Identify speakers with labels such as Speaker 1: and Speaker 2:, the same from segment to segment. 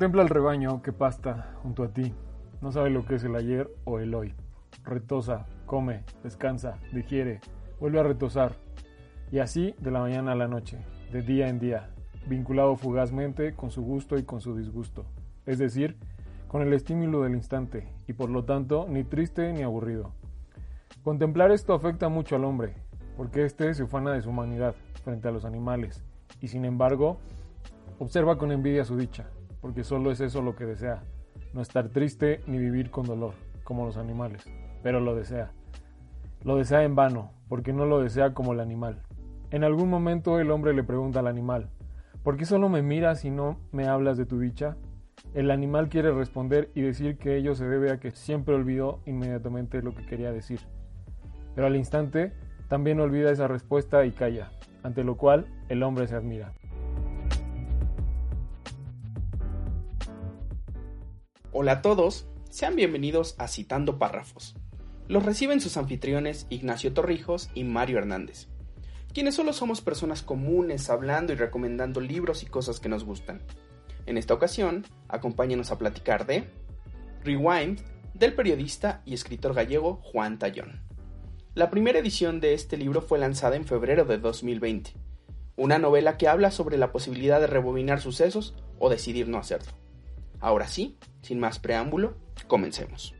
Speaker 1: Contempla el rebaño que pasta junto a ti. No sabe lo que es el ayer o el hoy. Retosa, come, descansa, digiere, vuelve a retosar. Y así de la mañana a la noche, de día en día, vinculado fugazmente con su gusto y con su disgusto. Es decir, con el estímulo del instante, y por lo tanto ni triste ni aburrido. Contemplar esto afecta mucho al hombre, porque éste se ufana de su humanidad frente a los animales, y sin embargo, observa con envidia su dicha, porque solo es eso lo que desea, no estar triste ni vivir con dolor, como los animales, pero lo desea. Lo desea en vano, porque no lo desea como el animal. En algún momento el hombre le pregunta al animal, ¿por qué solo me miras y no me hablas de tu dicha? El animal quiere responder y decir que ello se debe a que siempre olvidó inmediatamente lo que quería decir. Pero al instante también olvida esa respuesta y calla, ante lo cual el hombre se admira.
Speaker 2: Hola a todos, sean bienvenidos a Citando Párrafos. Los reciben sus anfitriones Ignacio Torrijos y Mario Hernández, quienes solo somos personas comunes hablando y recomendando libros y cosas que nos gustan. En esta ocasión, acompáñenos a platicar de Rewind del periodista y escritor gallego Juan Tallón. La primera edición de este libro fue lanzada en febrero de 2020, una novela que habla sobre la posibilidad de rebobinar sucesos o decidir no hacerlo. Ahora sí, sin más preámbulo, comencemos.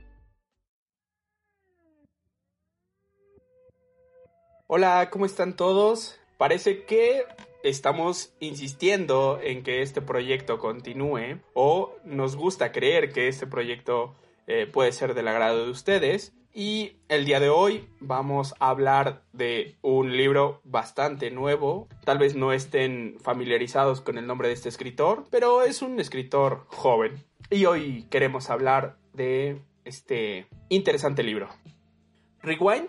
Speaker 2: Hola, ¿cómo están todos? Parece que estamos insistiendo en que este proyecto continúe o nos gusta creer que este proyecto eh, puede ser del agrado de ustedes. Y el día de hoy vamos a hablar de un libro bastante nuevo. Tal vez no estén familiarizados con el nombre de este escritor, pero es un escritor joven. Y hoy queremos hablar de este interesante libro. Rewind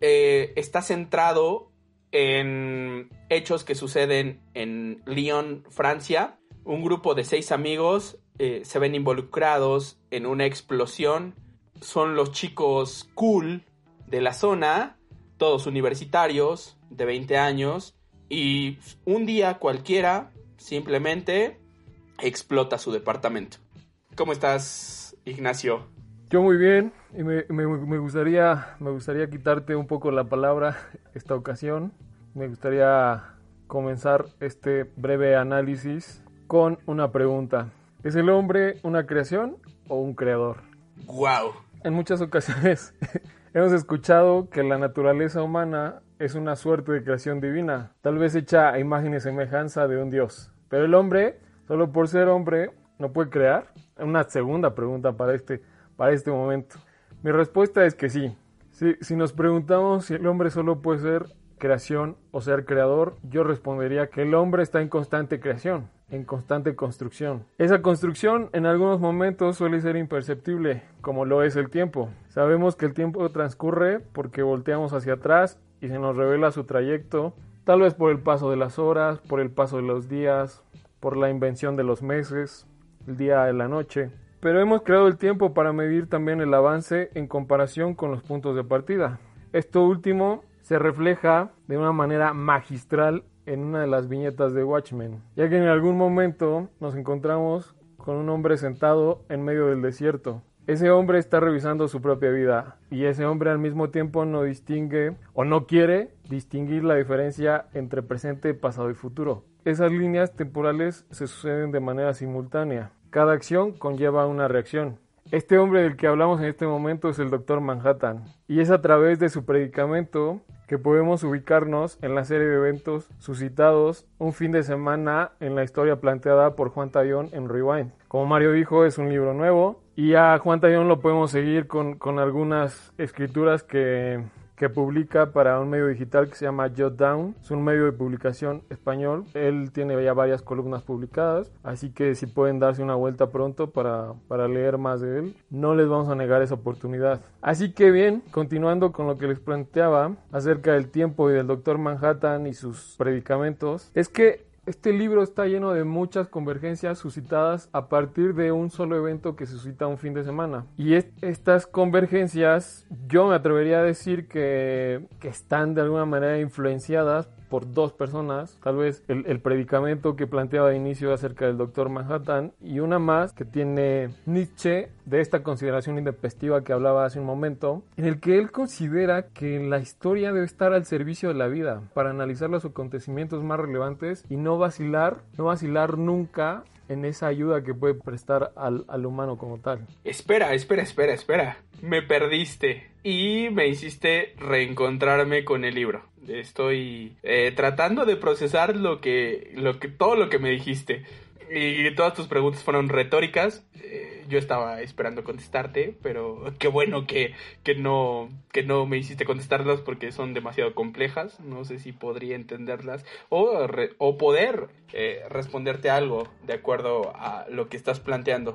Speaker 2: eh, está centrado en hechos que suceden en Lyon, Francia. Un grupo de seis amigos eh, se ven involucrados en una explosión son los chicos cool de la zona, todos universitarios de 20 años, y un día cualquiera simplemente explota su departamento. ¿Cómo estás, Ignacio?
Speaker 1: Yo muy bien, y me, gustaría, me gustaría quitarte un poco la palabra esta ocasión. Me gustaría comenzar este breve análisis con una pregunta. ¿Es el hombre una creación o un creador?
Speaker 2: ¡Wow!
Speaker 1: En muchas ocasiones hemos escuchado que la naturaleza humana es una suerte de creación divina, tal vez hecha a imagen y semejanza de un dios. Pero el hombre, solo por ser hombre, no puede crear. Una segunda pregunta para este, para este momento. Mi respuesta es que sí. Si, si nos preguntamos si el hombre solo puede ser creación o ser creador, yo respondería que el hombre está en constante creación en constante construcción. Esa construcción en algunos momentos suele ser imperceptible, como lo es el tiempo. Sabemos que el tiempo transcurre porque volteamos hacia atrás y se nos revela su trayecto, tal vez por el paso de las horas, por el paso de los días, por la invención de los meses, el día de la noche. Pero hemos creado el tiempo para medir también el avance en comparación con los puntos de partida. Esto último se refleja de una manera magistral en una de las viñetas de Watchmen, ya que en algún momento nos encontramos con un hombre sentado en medio del desierto. Ese hombre está revisando su propia vida y ese hombre al mismo tiempo no distingue o no quiere distinguir la diferencia entre presente, pasado y futuro. Esas líneas temporales se suceden de manera simultánea. Cada acción conlleva una reacción. Este hombre del que hablamos en este momento es el Doctor Manhattan y es a través de su predicamento que podemos ubicarnos en la serie de eventos suscitados un fin de semana en la historia planteada por Juan Tallón en Rewind. Como Mario dijo, es un libro nuevo y a Juan Tallón lo podemos seguir con, algunas escrituras que, que publica para un medio digital que se llama Jot Down. Es un medio de publicación español. Él tiene ya varias columnas publicadas, así que si pueden darse una vuelta pronto para, para leer más de él, no les vamos a negar esa oportunidad. Así que bien, continuando con lo que les planteaba acerca del tiempo y del Doctor Manhattan y sus predicamentos, es que este libro está lleno de muchas convergencias suscitadas a partir de un solo evento que suscita un fin de semana. Y estas convergencias yo me atrevería a decir que, que están de alguna manera influenciadas por dos personas, tal vez el, predicamento que planteaba de inicio acerca del doctor Manhattan y una más que tiene Nietzsche de esta consideración intempestiva que hablaba hace un momento, en el que él considera que la historia debe estar al servicio de la vida para analizar los acontecimientos más relevantes y no vacilar, no vacilar nunca en esa ayuda que puede prestar al, al, humano como tal.
Speaker 2: Espera, espera, espera, espera. Me perdiste y me hiciste reencontrarme con el libro. Estoy eh, tratando de procesar lo que, lo que, todo lo que me dijiste. Y todas tus preguntas fueron retóricas. Eh, yo estaba esperando contestarte, pero qué bueno que, que, no, que no me hiciste contestarlas porque son demasiado complejas. No sé si podría entenderlas o, o poder eh, responderte algo de acuerdo a lo que estás planteando.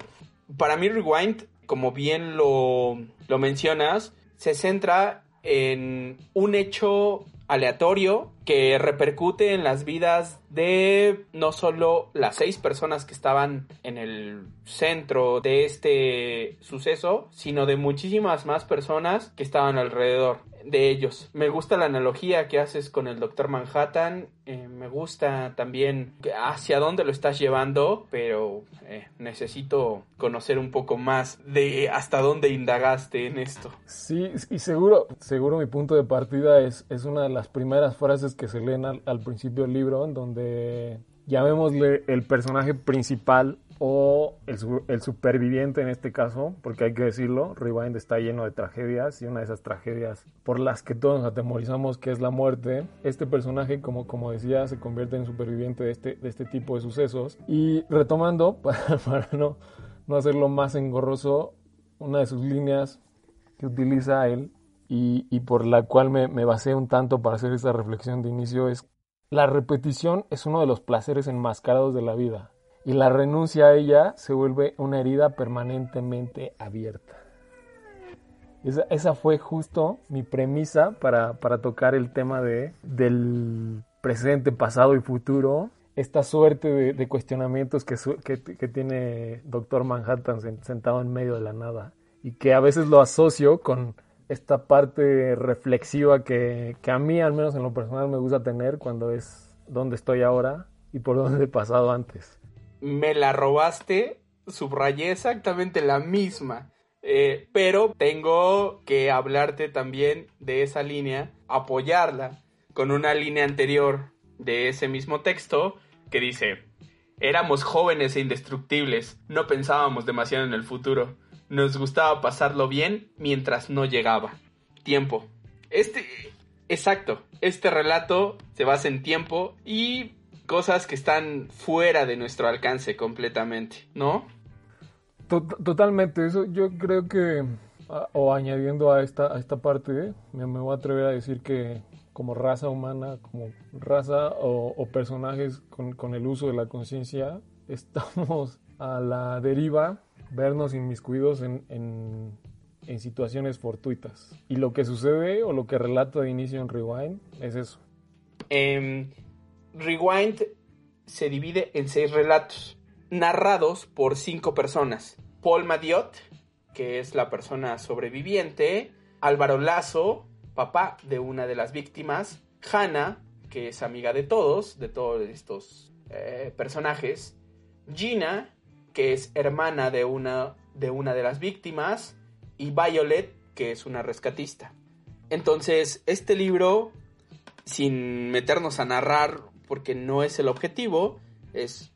Speaker 2: Para mí, Rewind, como bien lo, lo mencionas, se centra en un hecho aleatorio que repercute en las vidas de no solo las seis personas que estaban en el centro de este suceso, sino de muchísimas más personas que estaban alrededor de ellos. Me gusta la analogía que haces con el Doctor Manhattan, eh, me gusta también hacia dónde lo estás llevando, pero eh, necesito conocer un poco más de hasta dónde indagaste en esto.
Speaker 1: Sí, y seguro, seguro mi punto de partida es, es una de las primeras frases que se leen al, al principio del libro, en donde llamémosle el personaje principal o el, superviviente en este caso, porque hay que decirlo, Rewind está lleno de tragedias y una de esas tragedias por las que todos nos atemorizamos, que es la muerte. Este personaje, como, como decía, se convierte en superviviente de este, de este tipo de sucesos. Y retomando, para, no, no hacerlo más engorroso, una de sus líneas que utiliza él y, por la cual me, me basé un tanto para hacer esta reflexión de inicio es, la repetición es uno de los placeres enmascarados de la vida y la renuncia a ella se vuelve una herida permanentemente abierta. Esa, fue justo mi premisa para, tocar el tema de, del presente, pasado y futuro. Esta suerte de, cuestionamientos que, que, tiene Doctor Manhattan sentado en medio de la nada y que a veces lo asocio con esta parte reflexiva que, que a mí, al menos en lo personal, me gusta tener cuando es donde estoy ahora y por donde he pasado antes
Speaker 2: me la robaste, subrayé exactamente la misma. Eh, pero tengo que hablarte también de esa línea, apoyarla con una línea anterior de ese mismo texto que dice, éramos jóvenes e indestructibles, no pensábamos demasiado en el futuro, nos gustaba pasarlo bien mientras no llegaba. Tiempo. Este, exacto, este relato se basa en tiempo y cosas que están fuera de nuestro alcance completamente, ¿no?
Speaker 1: Totalmente, eso yo creo que, o añadiendo a esta, a esta parte, me, voy a atrever a decir que como raza humana, como raza o, personajes con, el uso de la conciencia, estamos a la deriva, vernos inmiscuidos en, en, en situaciones fortuitas. Y lo que sucede o lo que relato de inicio en Rewind es eso.
Speaker 2: Eh, Rewind se divide en seis relatos, narrados por cinco personas. Paul Madiot, que es la persona sobreviviente, Álvaro Lazo, papá de una de las víctimas, Hannah, que es amiga de todos, de todos estos eh, personajes, Gina, que es hermana de una, de una de las víctimas, y Violet, que es una rescatista. Entonces, este libro, sin meternos a narrar porque no es el objetivo, es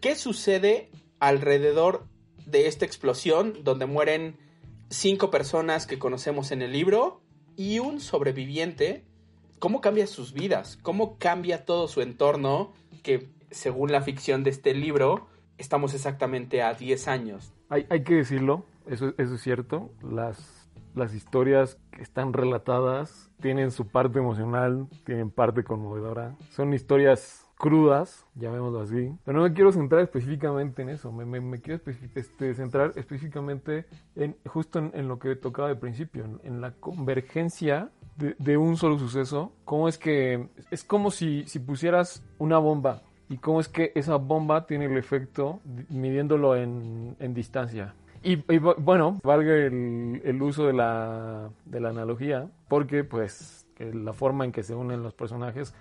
Speaker 2: qué sucede alrededor de esta explosión donde mueren cinco personas que conocemos en el libro y un sobreviviente, cómo cambia sus vidas, cómo cambia todo su entorno, que según la ficción de este libro, estamos exactamente a 10 años.
Speaker 1: Hay, hay que decirlo, eso, eso es cierto, las las historias que están relatadas tienen su parte emocional, tienen parte conmovedora. Son historias crudas, llamémoslo así. Pero no me quiero centrar específicamente en eso, me, quiero este, centrar específicamente en justo en, lo que tocaba de principio, en, la convergencia de, un solo suceso. Cómo es que es como si, si pusieras una bomba y cómo es que esa bomba tiene el efecto midiéndolo en, en distancia. Y, bueno, valga el, el uso de la, de la, analogía, porque pues la forma en que se unen los personajes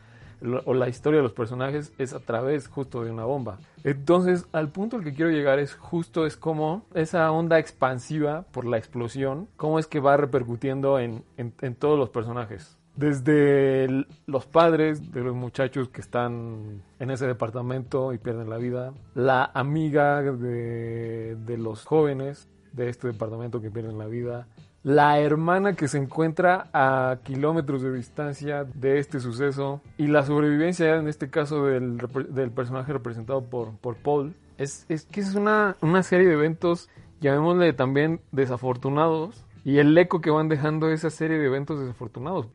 Speaker 1: o la historia de los personajes es a través justo de una bomba. Entonces, al punto al que quiero llegar es justo es como esa onda expansiva por la explosión, cómo es que va repercutiendo en, en, en todos los personajes. Desde los padres de los muchachos que están en ese departamento y pierden la vida, la amiga de, de los jóvenes de este departamento que pierden la vida, la hermana que se encuentra a kilómetros de distancia de este suceso y la sobrevivencia en este caso del, del personaje representado por, por Paul. Es, es que es una, una serie de eventos, llamémosle también desafortunados, y el eco que van dejando esa serie de eventos desafortunados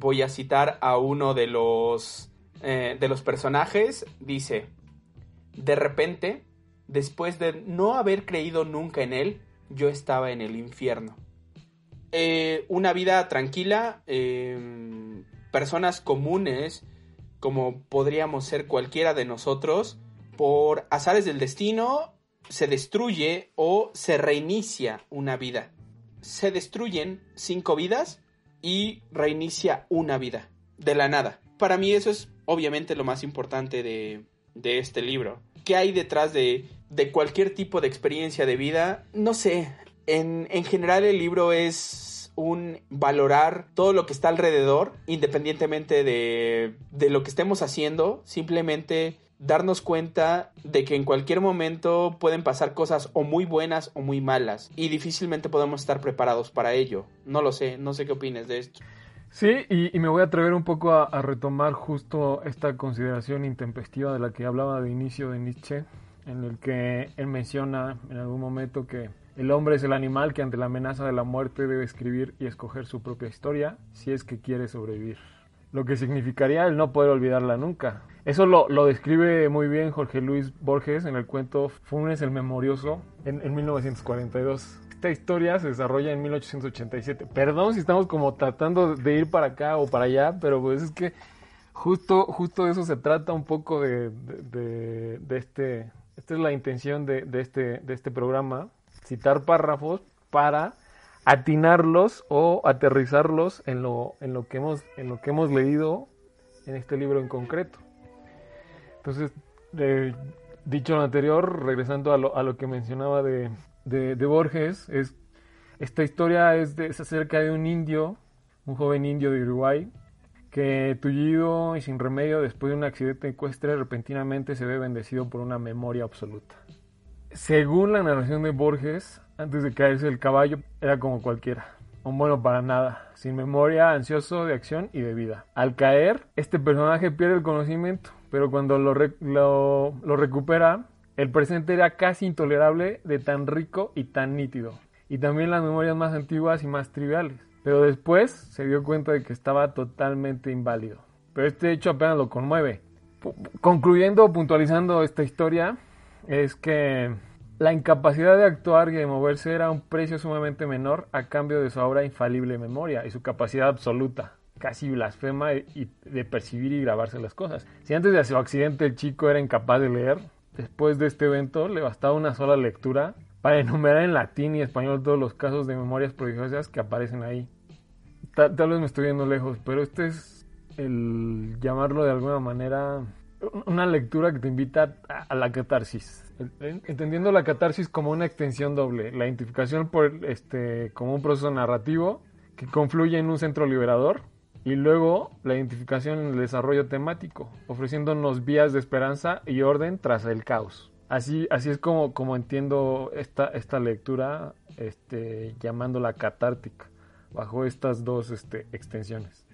Speaker 2: voy a citar a uno de los, eh, de los personajes. Dice, de repente, después de no haber creído nunca en él, yo estaba en el infierno. Eh, una vida tranquila, em, personas comunes, como podríamos ser cualquiera de nosotros, por azares del destino, se destruye o se reinicia una vida. Se destruyen cinco vidas y reinicia una vida de la nada. Para mí eso es obviamente lo más importante de, de este libro. ¿Qué hay detrás de, de, cualquier tipo de experiencia de vida? No sé, en, en general el libro es un valorar todo lo que está alrededor, independientemente de, de lo que estemos haciendo, simplemente darnos cuenta de que en cualquier momento pueden pasar cosas o muy buenas o muy malas y difícilmente podemos estar preparados para ello. No lo sé, no sé qué opines de esto.
Speaker 1: Sí, y, me voy a atrever un poco a, retomar justo esta consideración intempestiva de la que hablaba de inicio de Nietzsche, en el que él menciona en algún momento que el hombre es el animal que ante la amenaza de la muerte debe escribir y escoger su propia historia si es que quiere sobrevivir. Lo que significaría el no poder olvidarla nunca. Eso lo, lo, describe muy bien Jorge Luis Borges en el cuento Funes el Memorioso en, en 1942 esta historia se desarrolla en 1887. Perdón si estamos como tratando de ir para acá o para allá, pero pues es que justo, justo de eso se trata un poco de, de, este, esta es la intención de, este, de este programa, citar párrafos para atinarlos o aterrizarlos en lo, en lo que hemos, en lo que hemos leído en este libro en concreto. Entonces, dicho lo anterior, regresando a lo, a lo que mencionaba de, de, Borges, es, esta historia es, de, acerca de un indio, un joven indio de Uruguay, que tullido y sin remedio después de un accidente ecuestre repentinamente se ve bendecido por una memoria absoluta. Según la narración de Borges, antes de caerse el caballo era como cualquiera, un bueno para nada, sin memoria, ansioso de acción y de vida. Al caer, este personaje pierde el conocimiento, pero cuando lo, lo, recupera, el presente era casi intolerable de tan rico y tan nítido. Y también las memorias más antiguas y más triviales. Pero después se dio cuenta de que estaba totalmente inválido. Pero este hecho apenas lo conmueve. concluyendo, puntualizando esta historia, es que la incapacidad de actuar y de moverse era un precio sumamente menor a cambio de su obra infalible memoria y su capacidad absoluta casi blasfema y de percibir y grabarse las cosas. Si antes de su accidente el chico era incapaz de leer, después de este evento le bastaba una sola lectura para enumerar en latín y español todos los casos de memorias prodigiosas que aparecen ahí. Tal, vez me estoy viendo lejos, pero este es el llamarlo de alguna manera una lectura que te invita a, la catarsis. Entendiendo la catarsis como una extensión doble, la identificación por este como un proceso narrativo que confluye en un centro liberador y luego la identificación en el desarrollo temático, ofreciéndonos vías de esperanza y orden tras el caos. Así, así es como, como entiendo esta, esta lectura, este, llamándola catártica, bajo estas dos este, extensiones.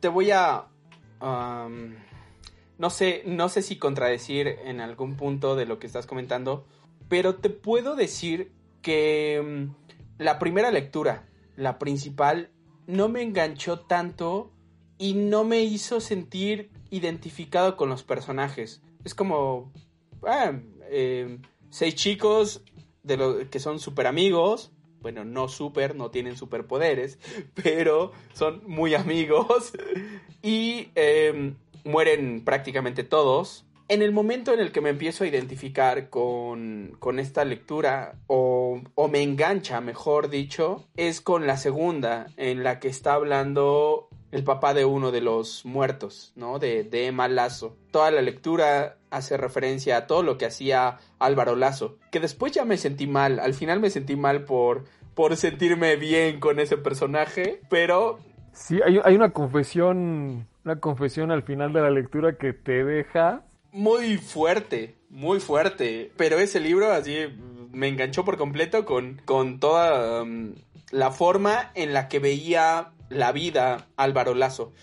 Speaker 2: Te voy a... no, sé, no sé si contradecir en algún punto de lo que estás comentando, pero te puedo decir que mm, la primera lectura la principal, no me enganchó tanto y no me hizo sentir identificado con los personajes. Es como eh, seis chicos de los que son super amigos. Bueno, no super, no tienen superpoderes, pero son muy amigos. Y eh, mueren prácticamente todos. En el momento en el que me empiezo a identificar con, con esta lectura, o, o, me engancha, mejor dicho, es con la segunda, en la que está hablando el papá de uno de los muertos, ¿no? De, de Emma Lazo. Toda la lectura hace referencia a todo lo que hacía Álvaro Lazo, que después ya me sentí mal, al final me sentí mal por, por sentirme bien con ese personaje, pero...
Speaker 1: Sí, hay, hay una confesión, una confesión al final de la lectura que te deja...
Speaker 2: Muy fuerte, muy fuerte, pero ese libro así me enganchó por completo con, con toda um, la forma en la que veía la vida Álvaro Lazo.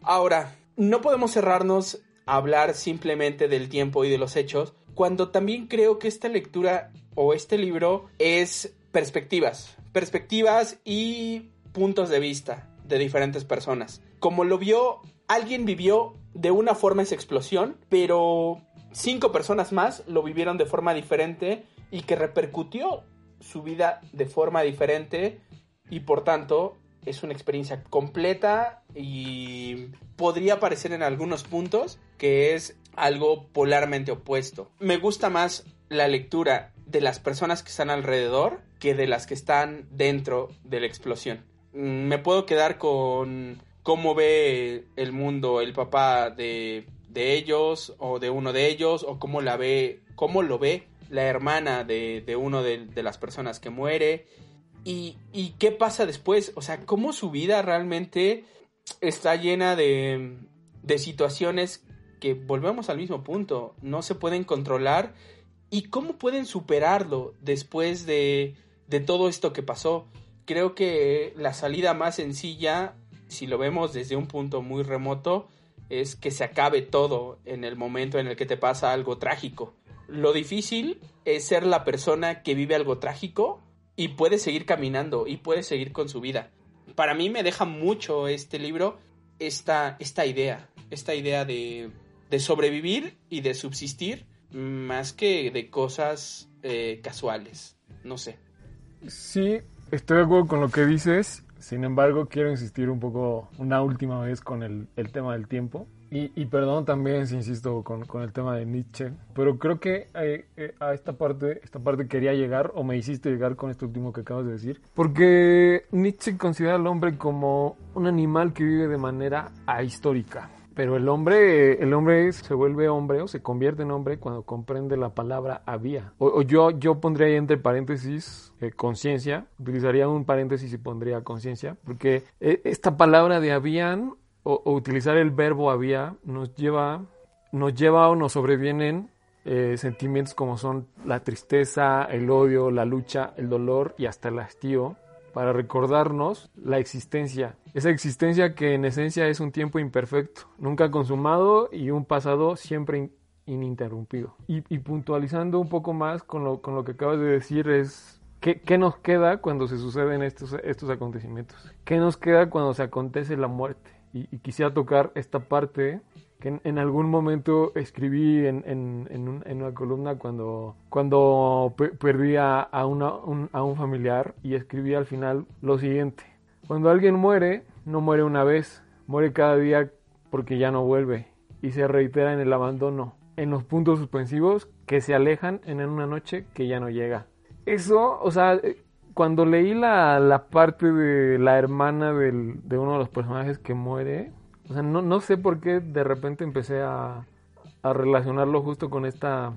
Speaker 2: Ahora, no podemos cerrarnos a hablar simplemente del tiempo y de los hechos, cuando también creo que esta lectura o este libro es perspectivas, perspectivas y puntos de vista de diferentes personas. Como lo vio, alguien vivió de una forma esa explosión, pero cinco personas más lo vivieron de forma diferente y que repercutió su vida de forma diferente y por tanto es una experiencia completa y podría parecer en algunos puntos que es algo polarmente opuesto. Me gusta más la lectura de las personas que están alrededor que de las que están dentro de la explosión. Me puedo quedar con cómo ve el mundo el papá de, de ellos o de uno de ellos o cómo la ve, cómo lo ve la hermana de, de uno de, de las personas que muere y, y, qué pasa después, o sea, cómo su vida realmente está llena de, de situaciones que volvemos al mismo punto, no se pueden controlar y cómo pueden superarlo después de, de todo esto que pasó. Creo que la salida más sencilla, si lo vemos desde un punto muy remoto, es que se acabe todo en el momento en el que te pasa algo trágico. Lo difícil es ser la persona que vive algo trágico y puede seguir caminando y puede seguir con su vida. Para mí me deja mucho este libro esta, esta idea, esta idea de, sobrevivir y de subsistir más que de cosas eh, casuales, no sé.
Speaker 1: Sí, estoy de acuerdo con lo que dices, sin embargo quiero insistir un poco una última vez con el, el tema del tiempo. Y, y, perdón también si insisto con, con, el tema de Nietzsche, pero creo que eh, eh, a esta parte, esta parte quería llegar o me hiciste llegar con esto último que acabas de decir, porque Nietzsche considera al hombre como un animal que vive de manera ahistórica. Pero el hombre, el hombre se vuelve hombre o se convierte en hombre cuando comprende la palabra había. O, yo, yo pondría ahí entre paréntesis eh, conciencia, utilizaría un paréntesis y pondría conciencia, porque eh, esta palabra de habían o, o, utilizar el verbo había nos lleva, nos lleva o nos sobrevienen eh, sentimientos como son la tristeza, el odio, la lucha, el dolor y hasta el hastío para recordarnos la existencia. Esa existencia que en esencia es un tiempo imperfecto, nunca consumado y un pasado siempre in ininterrumpido. Y, y, puntualizando un poco más con lo, con lo que acabas de decir es ¿Qué, ¿Qué, nos queda cuando se suceden estos, estos acontecimientos? ¿Qué nos queda cuando se acontece la muerte? Y quisiera tocar esta parte en, algún momento escribí en, en, en, un, en una columna cuando, perdí a, un, familiar y escribí al final lo siguiente. Cuando alguien muere, no muere una vez, muere cada día porque ya no vuelve y se reitera en el abandono, en los puntos suspensivos que se alejan en una noche que ya no llega. Eso, o sea, cuando leí la, parte de la hermana de uno de los personajes que muere, o sea, no, no sé por qué de repente empecé a, a relacionarlo justo con esta,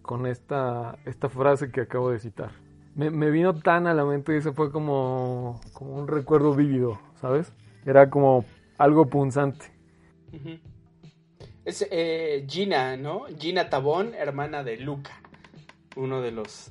Speaker 1: con esta, esta frase que acabo de citar. Me, me, vino tan a la mente y eso fue como, como un recuerdo vívido, ¿sabes? Era como algo punzante.
Speaker 2: Es eh, Gina, ¿no? Gina Tabón, hermana de Luca, uno de los...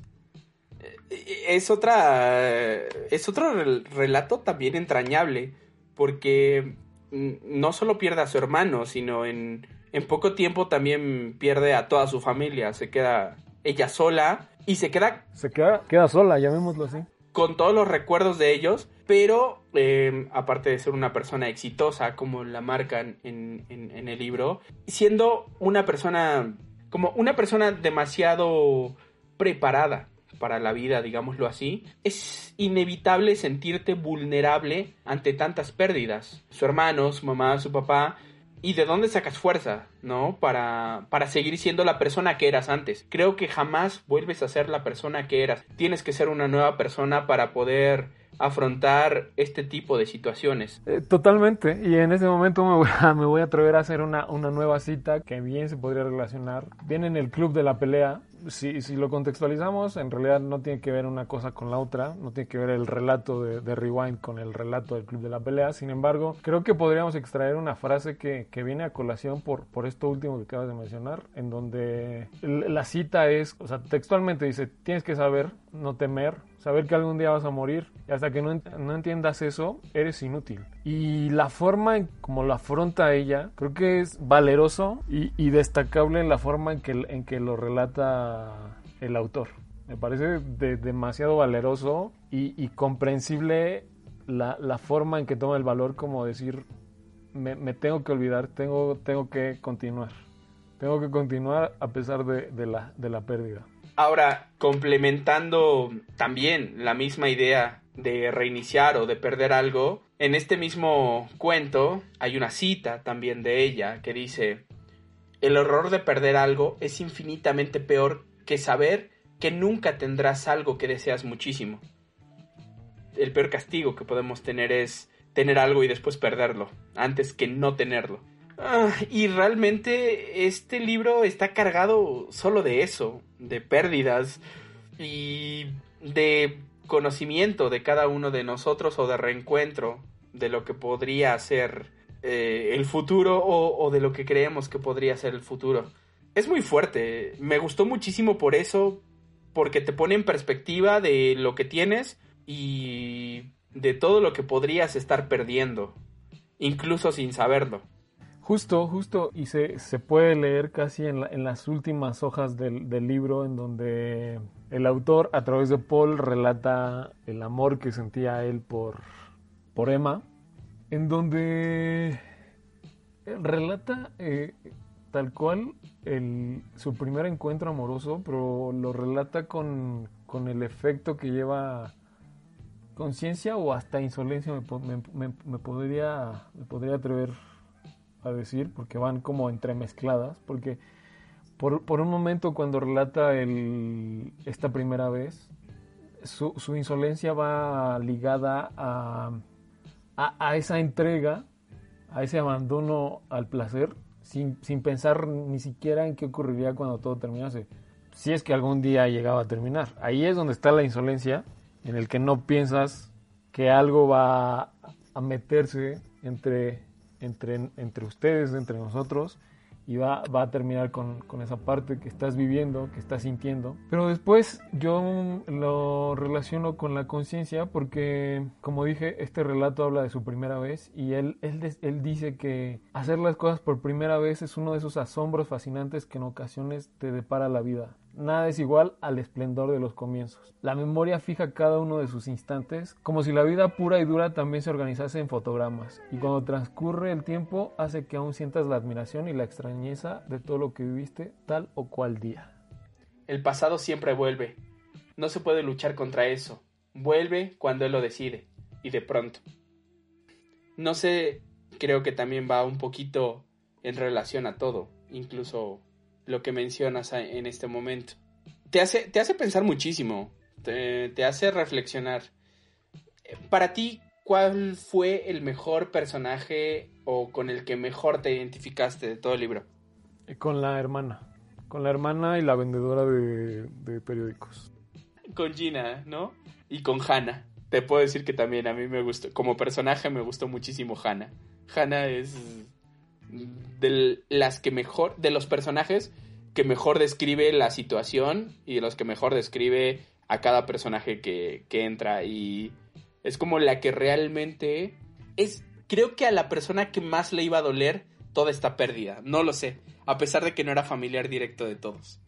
Speaker 2: Eh, es otra... Es otro relato también entrañable, porque no solo pierde a su hermano, sino en, en poco tiempo también pierde a toda su familia. Se queda ella sola y se queda...
Speaker 1: Se queda, queda sola, llamémoslo así.
Speaker 2: Con todos los recuerdos de ellos, pero em, aparte de ser una persona exitosa, como la marcan en, en el libro, siendo una persona, como una persona demasiado preparada para la vida, digámoslo así, es inevitable sentirte vulnerable ante tantas pérdidas. Su hermano, su mamá, su papá ¿Y de dónde sacas fuerza, no? Para, para seguir siendo la persona que eras antes. Creo que jamás vuelves a ser la persona que eras. Tienes que ser una nueva persona para poder afrontar este tipo de situaciones.
Speaker 1: Eh, totalmente, y en ese momento me voy, a, me voy a atrever a hacer una, una nueva cita que bien se podría relacionar. Viene en el club de la pelea, si, si, lo contextualizamos, en realidad no tiene que ver una cosa con la otra, no tiene que ver el relato de, Rewind con el relato del Club de la Pelea. Sin embargo, creo que podríamos extraer una frase que, que viene a colación por, por esto último que acabas de mencionar, en donde la cita es, o sea, textualmente dice, tienes que saber, no temer, saber que algún día vas a morir y hasta que no, no entiendas eso, eres inútil. Y la forma en como lo afronta ella, creo que es valeroso y, y destacable en la forma en que, en que lo relata el autor. Me parece de, demasiado valeroso y, y comprensible la, la, forma en que toma el valor como decir, me, me, tengo que olvidar, tengo, tengo que continuar. Tengo que continuar a pesar de, de, la, de la pérdida.
Speaker 2: Ahora, complementando también la misma idea de reiniciar o de perder algo, en este mismo cuento hay una cita también de ella que dice, el horror de perder algo es infinitamente peor que saber que nunca tendrás algo que deseas muchísimo. El peor castigo que podemos tener es tener algo y después perderlo, antes que no tenerlo. Ah, y realmente este libro está cargado solo de eso, de pérdidas y de conocimiento de cada uno de nosotros o de reencuentro de lo que podría ser eh, el futuro o, o de lo que creemos que podría ser el futuro. Es muy fuerte, me gustó muchísimo por eso, porque te pone en perspectiva de lo que tienes y de todo lo que podrías estar perdiendo, incluso sin saberlo.
Speaker 1: Justo, justo, y se, se puede leer casi en, la, en las últimas hojas del, del, libro en donde el autor a través de Paul relata el amor que sentía él por, por Emma, en donde relata eh, tal cual el, su primer encuentro amoroso, pero lo relata con, con el efecto que lleva conciencia o hasta insolencia, me, me, me, podría, me podría atrever a decir, porque van como entremezcladas, porque por, por un momento cuando relata el, esta primera vez, su, su insolencia va ligada a, a, a, esa entrega, a ese abandono al placer, sin, sin pensar ni siquiera en qué ocurriría cuando todo terminase. Si es que algún día llegaba a terminar. Ahí es donde está la insolencia, en el que no piensas que algo va a meterse entre entre, entre ustedes, entre nosotros, y va, va a terminar con, con, esa parte que estás viviendo, que estás sintiendo. Pero después yo lo relaciono con la conciencia porque, como dije, este relato habla de su primera vez y él, él, él dice que hacer las cosas por primera vez es uno de esos asombros fascinantes que en ocasiones te depara la vida. Nada es igual al esplendor de los comienzos. La memoria fija cada uno de sus instantes, como si la vida pura y dura también se organizase en fotogramas, y cuando transcurre el tiempo hace que aún sientas la admiración y la extrañeza de todo lo que viviste tal o cual día.
Speaker 2: El pasado siempre vuelve. No se puede luchar contra eso. Vuelve cuando él lo decide, y de pronto. No sé, creo que también va un poquito en relación a todo, incluso lo que mencionas en este momento. Te hace, te hace pensar muchísimo, te, te hace reflexionar. Para ti, ¿cuál fue el mejor personaje o con el que mejor te identificaste de todo el libro?
Speaker 1: Con la hermana. Con la hermana y la vendedora de, de periódicos.
Speaker 2: Con Gina, ¿no? Y con Hannah. Te puedo decir que también a mí me gustó. Como personaje me gustó muchísimo Hannah. Hannah es de las que mejor, de los personajes que mejor describe la situación y de los que mejor describe a cada personaje que, que entra y es como la que realmente es, creo que a la persona que más le iba a doler toda esta pérdida, no lo sé, a pesar de que no era familiar directo de todos.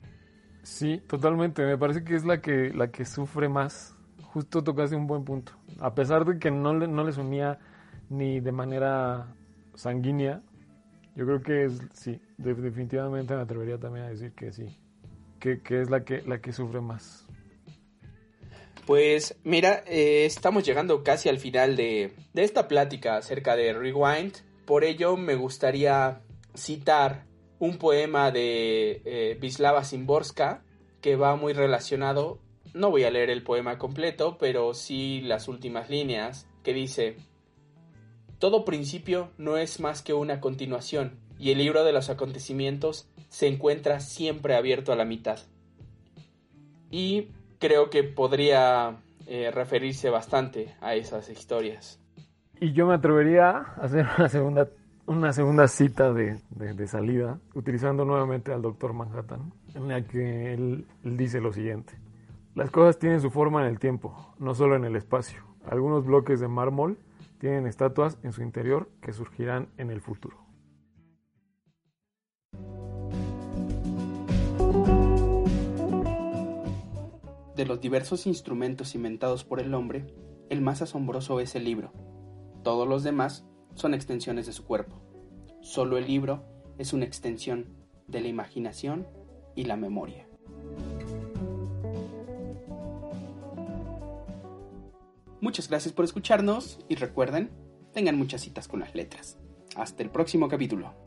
Speaker 1: Sí, totalmente, me parece que es la que, la que sufre más justo tocaste un buen punto. A pesar de que no, le, no les unía ni de manera sanguínea, yo creo que es, sí, definitivamente me atrevería también a decir que sí, que, es la que, la que sufre más.
Speaker 2: Pues mira, eh, estamos llegando casi al final de, de esta plática acerca de Rewind, por ello me gustaría citar un poema de eh, Vislava Szymborska que va muy relacionado. No voy a leer el poema completo, pero sí las últimas líneas que dice Todo principio no es más que una continuación, y el libro de los acontecimientos se encuentra siempre abierto a la mitad. Y creo que podría eh, referirse bastante a esas historias.
Speaker 1: Y yo me atrevería a hacer una segunda una segunda cita de, salida, utilizando nuevamente al doctor Manhattan, en la que él, dice lo siguiente. Las cosas tienen su forma en el tiempo, no solo en el espacio. Algunos bloques de mármol tienen estatuas en su interior que surgirán en el futuro.
Speaker 2: De los diversos instrumentos inventados por el hombre, el más asombroso es el libro. Todos los demás son extensiones de su cuerpo. Solo el libro es una extensión de la imaginación y la memoria. Muchas gracias por escucharnos y recuerden, tengan muchas citas con las letras. Hasta el próximo capítulo.